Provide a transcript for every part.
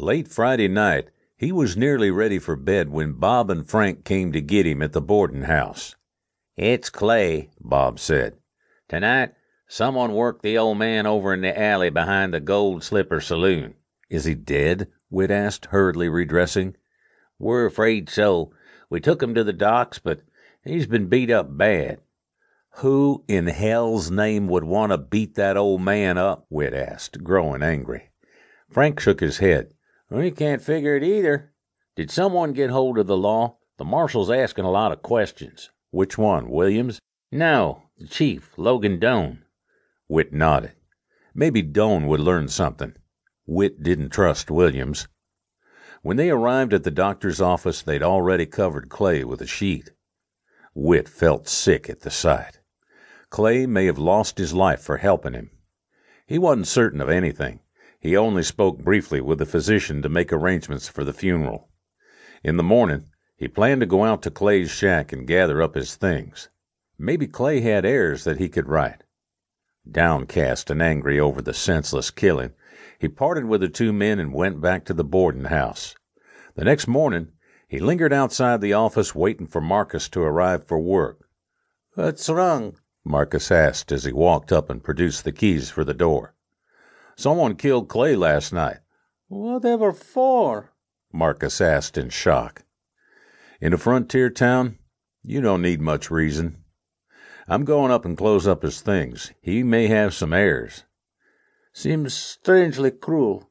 Late Friday night, he was nearly ready for bed when Bob and Frank came to get him at the boarding house. It's Clay, Bob said. Tonight, someone worked the old man over in the alley behind the Gold Slipper Saloon. Is he dead? Whit asked, hurriedly redressing. We're afraid so. We took him to the doc's, but he's been beat up bad. Who in hell's name would want to beat that old man up? Whit asked, growing angry. Frank shook his head. We can't figure it either. Did someone get hold of the law? The marshal's asking a lot of questions. Which one, Williams? No, the chief, Logan Doan. Whit nodded. Maybe Doan would learn something. Whit didn't trust Williams. When they arrived at the doctor's office, they'd already covered Clay with a sheet. Whit felt sick at the sight. Clay may have lost his life for helping him. He wasn't certain of anything. He only spoke briefly with the physician to make arrangements for the funeral. In the morning, he planned to go out to Clay's shack and gather up his things. Maybe Clay had heirs that he could write. Downcast and angry over the senseless killing, he parted with the two men and went back to the boarding house. The next morning, he lingered outside the office waiting for Marcus to arrive for work. What's wrong? Marcus asked as he walked up and produced the keys for the door. Someone killed Clay last night. Whatever for? Marcus asked in shock. In a frontier town, you don't need much reason. I'm going up and close up his things. He may have some heirs. Seems strangely cruel.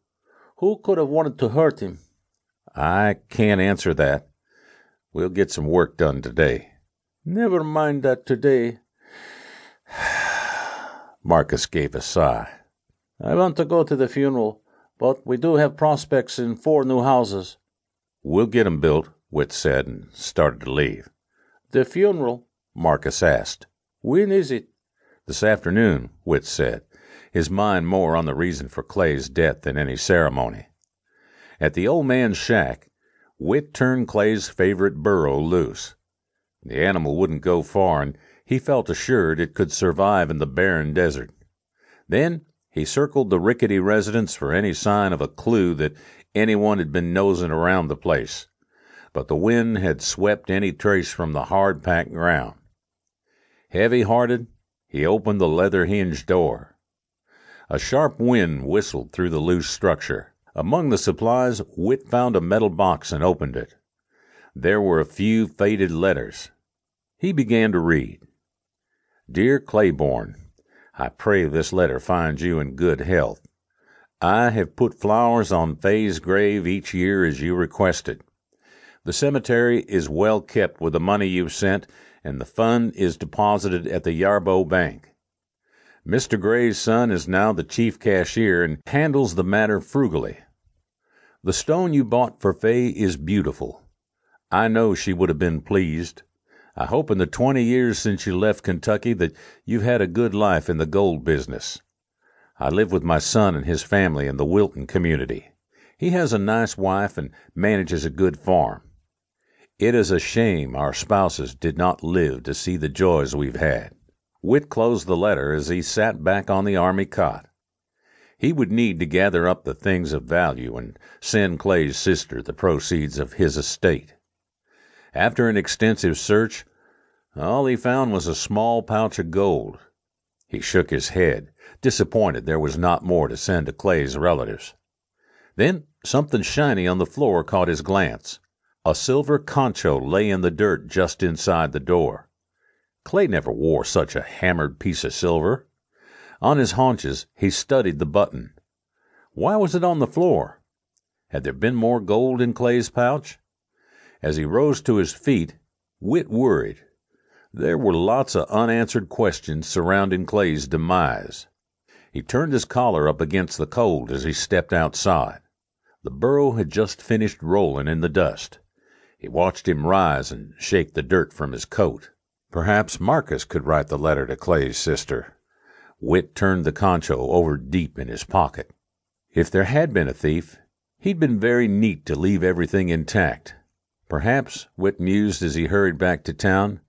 Who could have wanted to hurt him? I can't answer that. We'll get some work done today. Never mind that today. Marcus gave a sigh. I want to go to the funeral, but we do have prospects in four new houses. We'll get 'em built, Whit said, and started to leave. The funeral? Marcus asked. When is it? This afternoon, Whit said, his mind more on the reason for Clay's death than any ceremony. At the old man's shack, Whit turned Clay's favorite burro loose. The animal wouldn't go far, and he felt assured it could survive in the barren desert. Then he circled the rickety residence for any sign of a clue that anyone had been nosing around the place, but the wind had swept any trace from the hard packed ground. Heavy hearted, he opened the leather hinged door. A sharp wind whistled through the loose structure. Among the supplies, Whit found a metal box and opened it. There were a few faded letters. He began to read Dear Claiborne, I pray this letter finds you in good health. I have put flowers on Fay's grave each year as you requested. The cemetery is well kept with the money you've sent, and the fund is deposited at the Yarbo Bank. Mr. Gray's son is now the chief cashier and handles the matter frugally. The stone you bought for Fay is beautiful. I know she would have been pleased. I hope in the twenty years since you left Kentucky that you've had a good life in the gold business. I live with my son and his family in the Wilton community. He has a nice wife and manages a good farm. It is a shame our spouses did not live to see the joys we've had. Whit closed the letter as he sat back on the army cot. He would need to gather up the things of value and send Clay's sister the proceeds of his estate. After an extensive search, all he found was a small pouch of gold. He shook his head, disappointed there was not more to send to Clay's relatives. Then something shiny on the floor caught his glance. A silver concho lay in the dirt just inside the door. Clay never wore such a hammered piece of silver. On his haunches, he studied the button. Why was it on the floor? Had there been more gold in Clay's pouch? As he rose to his feet, Whit worried. There were lots of unanswered questions surrounding Clay's demise. He turned his collar up against the cold as he stepped outside. The burro had just finished rolling in the dust. He watched him rise and shake the dirt from his coat. Perhaps Marcus could write the letter to Clay's sister. Whit turned the concho over deep in his pocket. If there had been a thief, he'd been very neat to leave everything intact. Perhaps, Whit mused as he hurried back to town,